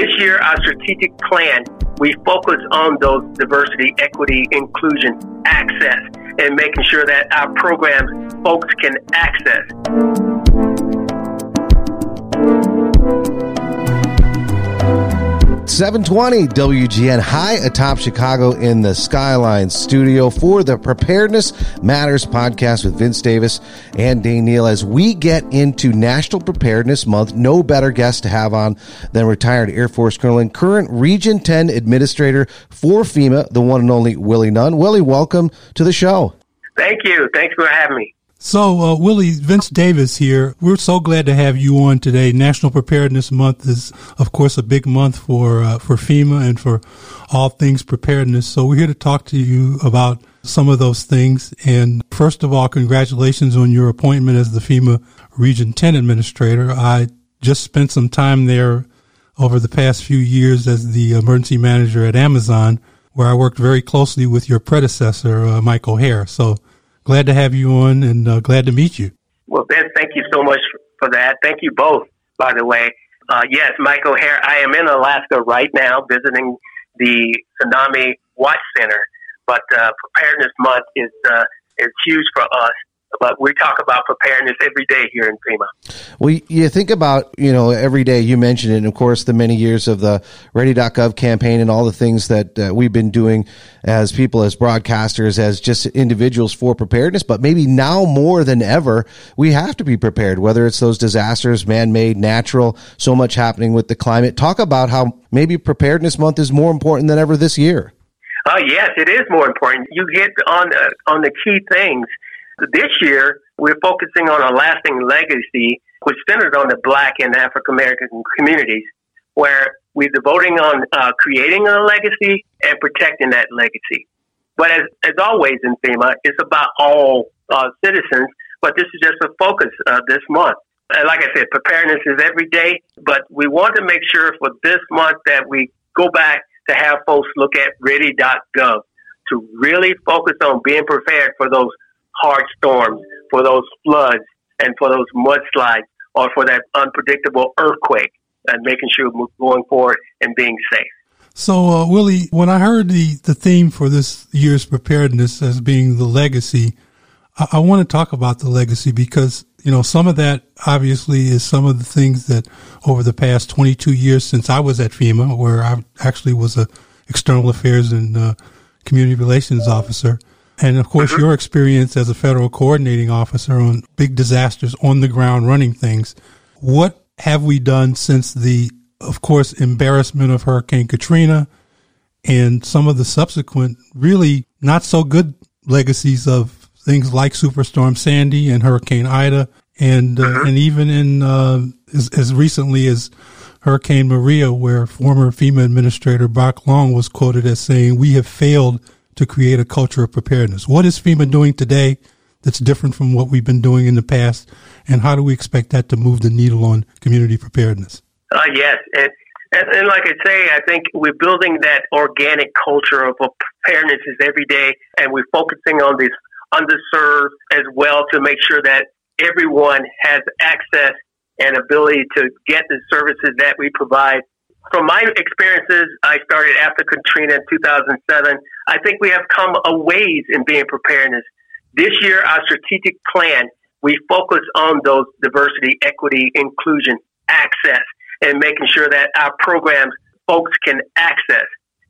This year, our strategic plan, we focus on those diversity, equity, inclusion, access, and making sure that our programs folks can access. 720 WGN high atop Chicago in the Skyline studio for the Preparedness Matters podcast with Vince Davis and Dane Neal as we get into National Preparedness Month. No better guest to have on than retired Air Force Colonel and current Region 10 Administrator for FEMA, the one and only Willie Nunn. Willie, welcome to the show. Thank you. Thanks for having me. So, uh, Willie, Vince Davis here. We're so glad to have you on today. National Preparedness Month is, of course, a big month for uh, for FEMA and for all things preparedness. So, we're here to talk to you about some of those things. And first of all, congratulations on your appointment as the FEMA Region 10 Administrator. I just spent some time there over the past few years as the emergency manager at Amazon, where I worked very closely with your predecessor, uh, Mike O'Hare. So, glad to have you on and uh, glad to meet you. Well, Ben, thank you so much for that. Thank you both, by the way. Uh, yes, Mike O'Hare, I am in Alaska right now visiting the Tsunami Watch Center, but uh, Preparedness Month is, uh, is huge for us but we talk about preparedness every day here in FEMA. Well, you think about, you know, every day you mentioned it, and of course, the many years of the Ready.gov campaign and all the things that uh, we've been doing as people, as broadcasters, as just individuals for preparedness. But maybe now more than ever, we have to be prepared, whether it's those disasters, man made, natural, so much happening with the climate. Talk about how maybe Preparedness Month is more important than ever this year. Oh, yes, it is more important. You hit on, uh, on the key things this year, we're focusing on a lasting legacy, which centered on the Black and African American communities, where we're devoting on uh, creating a legacy and protecting that legacy. But as, as always in FEMA, it's about all uh, citizens, but this is just a focus uh, this month. And like I said, preparedness is every day, but we want to make sure for this month that we go back to have folks look at ready.gov to really focus on being prepared for those hard storms, for those floods, and for those mudslides, or for that unpredictable earthquake, and making sure we're going forward and being safe. So, uh, Willie, when I heard the, the theme for this year's preparedness as being the legacy, I, I want to talk about the legacy because, you know, some of that obviously is some of the things that over the past 22 years since I was at FEMA, where I actually was a external affairs and uh, community relations officer, and of course, mm-hmm. your experience as a federal coordinating officer on big disasters on the ground running things. What have we done since the, of course, embarrassment of Hurricane Katrina and some of the subsequent really not so good legacies of things like Superstorm Sandy and Hurricane Ida and, uh, mm-hmm. and even in, uh, as, as recently as Hurricane Maria, where former FEMA Administrator Brock Long was quoted as saying, we have failed to create a culture of preparedness. What is FEMA doing today that's different from what we've been doing in the past? And how do we expect that to move the needle on community preparedness? Uh, yes. And, and, and like I say, I think we're building that organic culture of preparedness is every day, and we're focusing on this underserved as well to make sure that everyone has access and ability to get the services that we provide from my experiences, I started after Katrina in 2007. I think we have come a ways in being preparedness. This year, our strategic plan, we focus on those diversity, equity, inclusion, access, and making sure that our programs folks can access.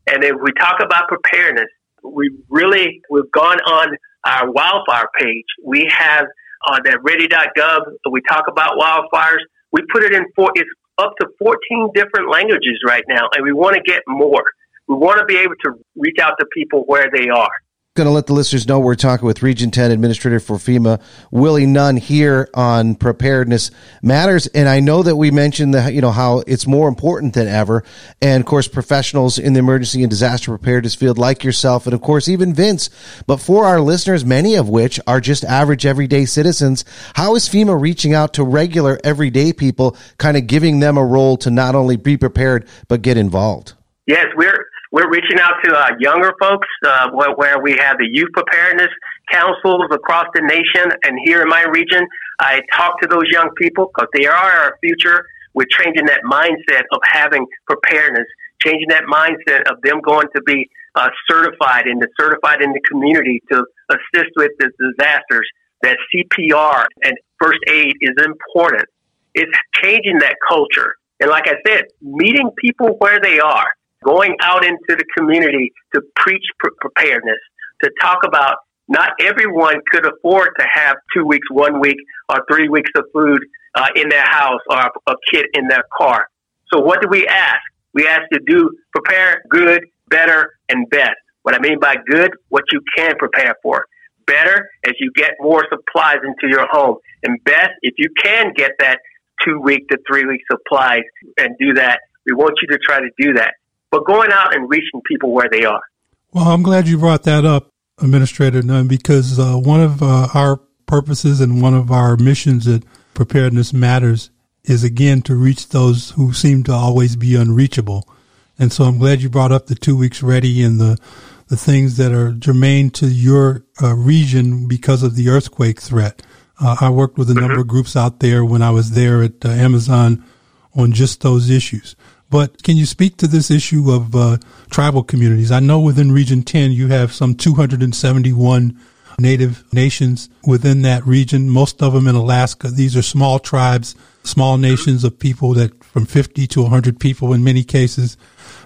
And if we talk about preparedness, we really, we've gone on our wildfire page. We have on that ready.gov, we talk about wildfires. We put it in four, it's up to 14 different languages right now, and we want to get more. We want to be able to reach out to people where they are going to let the listeners know we're talking with Region 10 Administrator for FEMA, Willie Nunn, here on Preparedness Matters. And I know that we mentioned that, you know, how it's more important than ever. And of course, professionals in the emergency and disaster preparedness field like yourself, and of course, even Vince. But for our listeners, many of which are just average everyday citizens, how is FEMA reaching out to regular everyday people, kind of giving them a role to not only be prepared, but get involved? Yes, we're we're reaching out to uh, younger folks uh, where, where, we have the youth preparedness councils across the nation and here in my region. I talk to those young people because they are our future. we're changing that mindset of having preparedness, changing that mindset of them going to be uh, certified and certified in the community to assist with the disasters. That CPR and first aid is important. It's changing that culture. And like I said, meeting people where they are, going out into the community to preach preparedness, to talk about not everyone could afford to have two weeks, one week, or three weeks of food uh, in their house or a kit in their car. So what do we ask? We ask to do prepare good, better, and best. What I mean by good, what you can prepare for. Better as you get more supplies into your home. And best, if you can get that two week to three week supplies and do that, we want you to try to do that. But going out and reaching people where they are. Well, I'm glad you brought that up, Administrator Nunn, because uh, one of uh, our purposes and one of our missions at Preparedness Matters is again to reach those who seem to always be unreachable. And so I'm glad you brought up the two weeks ready and the the things that are germane to your uh, region because of the earthquake threat. Uh, I worked with a number of groups out there when I was there at uh, Amazon on just those issues. But can you speak to this issue of uh, tribal communities? I know within Region 10 you have some 271 native nations within that region, most of them in Alaska. These are small tribes, small nations of people that from 50 to 100 people in many cases,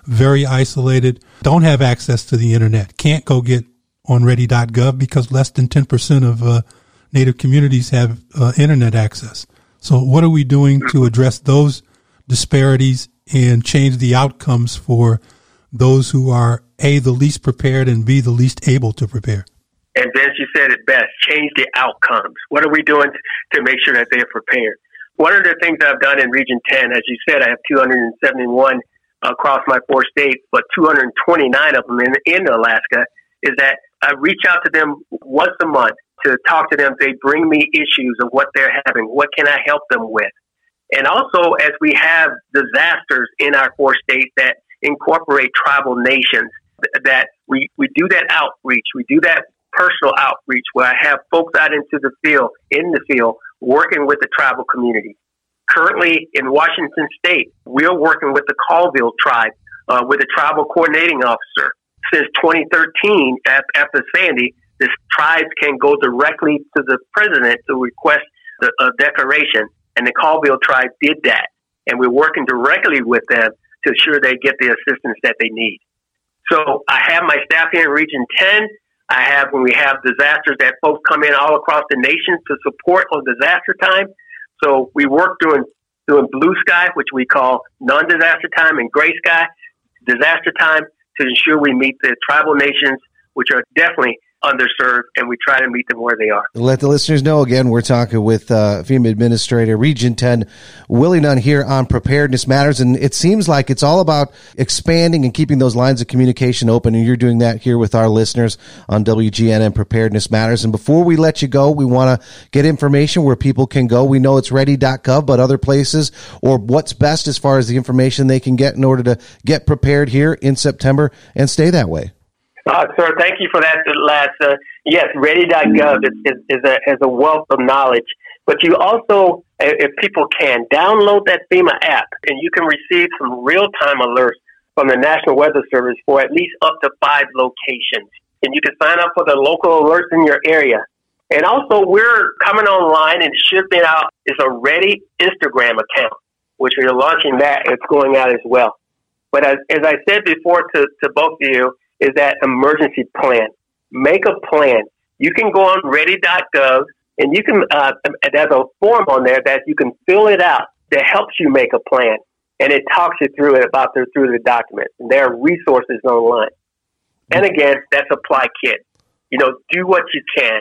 very isolated, don't have access to the internet, can't go get on ready.gov because less than 10% of uh, native communities have uh, internet access. So what are we doing to address those disparities and change the outcomes for those who are A, the least prepared and B, the least able to prepare? And Vince, you said it best change the outcomes. What are we doing to make sure that they're prepared? One of the things I've done in Region 10, as you said, I have 271 across my four states, but 229 of them in, in Alaska, is that I reach out to them once a month to talk to them. They bring me issues of what they're having. What can I help them with? And also, as we have disasters in our four states that incorporate tribal nations, that we, we do that outreach, we do that personal outreach where I have folks out into the field, in the field, working with the tribal community. Currently in Washington State, we're working with the Colville tribe uh, with a tribal coordinating officer. Since 2013, after Sandy, the tribes can go directly to the president to request the, a declaration, and the Colville tribe did that. And we're working directly with them to ensure they get the assistance that they need. So I have my staff here in Region 10. I have when we have disasters that folks come in all across the nation to support on disaster time. So we work doing doing blue sky, which we call non-disaster time, and gray sky, disaster time, to ensure we meet the tribal nations, which are definitely underserved, and we try to meet them where they are. Let the listeners know again, we're talking with uh, FEMA Administrator Region 10, Willie Nunn here on Preparedness Matters. And it seems like it's all about expanding and keeping those lines of communication open. And you're doing that here with our listeners on WGNN Preparedness Matters. And before we let you go, we want to get information where people can go. We know it's ready.gov, but other places or what's best as far as the information they can get in order to get prepared here in September and stay that way. Uh, sir, thank you for that last. Uh, yes, ready.gov is, is, is, a, a wealth of knowledge. But you also, if people can, download that FEMA app and you can receive some real time alerts from the National Weather Service for at least up to five locations. And you can sign up for the local alerts in your area. And also, we're coming online and shipping out is a Ready Instagram account, which we're launching that. It's going out as well. But as, as I said before to, to both of you, is that emergency plan. Make a plan. You can go on ready.gov and you can, uh, there's a form on there that you can fill it out that helps you make a plan. And it talks you through it about the, through the document. And there are resources online. And again, that's apply kit. You know, do what you can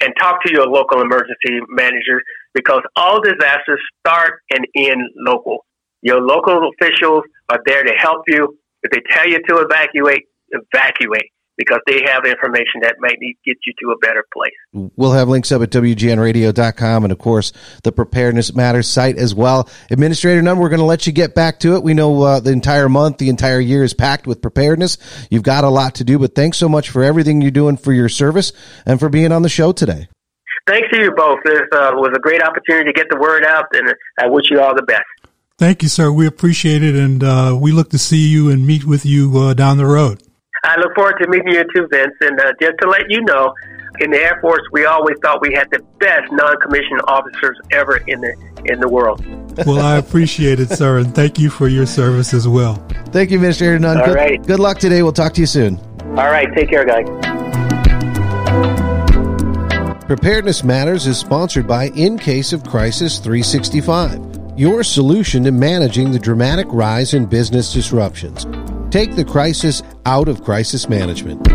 and talk to your local emergency manager because all disasters start and end local. Your local officials are there to help you. If they tell you to evacuate, evacuate because they have information that might need get you to a better place. We'll have links up at WGNradio.com and, of course, the Preparedness Matters site as well. Administrator Nunn, we're going to let you get back to it. We know uh, the entire month, the entire year is packed with preparedness. You've got a lot to do, but thanks so much for everything you're doing for your service and for being on the show today. Thanks to you both. This uh, was a great opportunity to get the word out, and I wish you all the best. Thank you, sir. We appreciate it, and uh, we look to see you and meet with you uh, down the road. I look forward to meeting you too, Vince. And uh, just to let you know, in the Air Force, we always thought we had the best non-commissioned officers ever in the in the world. well, I appreciate it, sir, and thank you for your service as well. Thank you, Mr. Nunn. All good, right. good luck today. We'll talk to you soon. All right, take care, guys. Preparedness Matters is sponsored by In Case of Crisis 365, your solution to managing the dramatic rise in business disruptions. Take the crisis out of crisis management.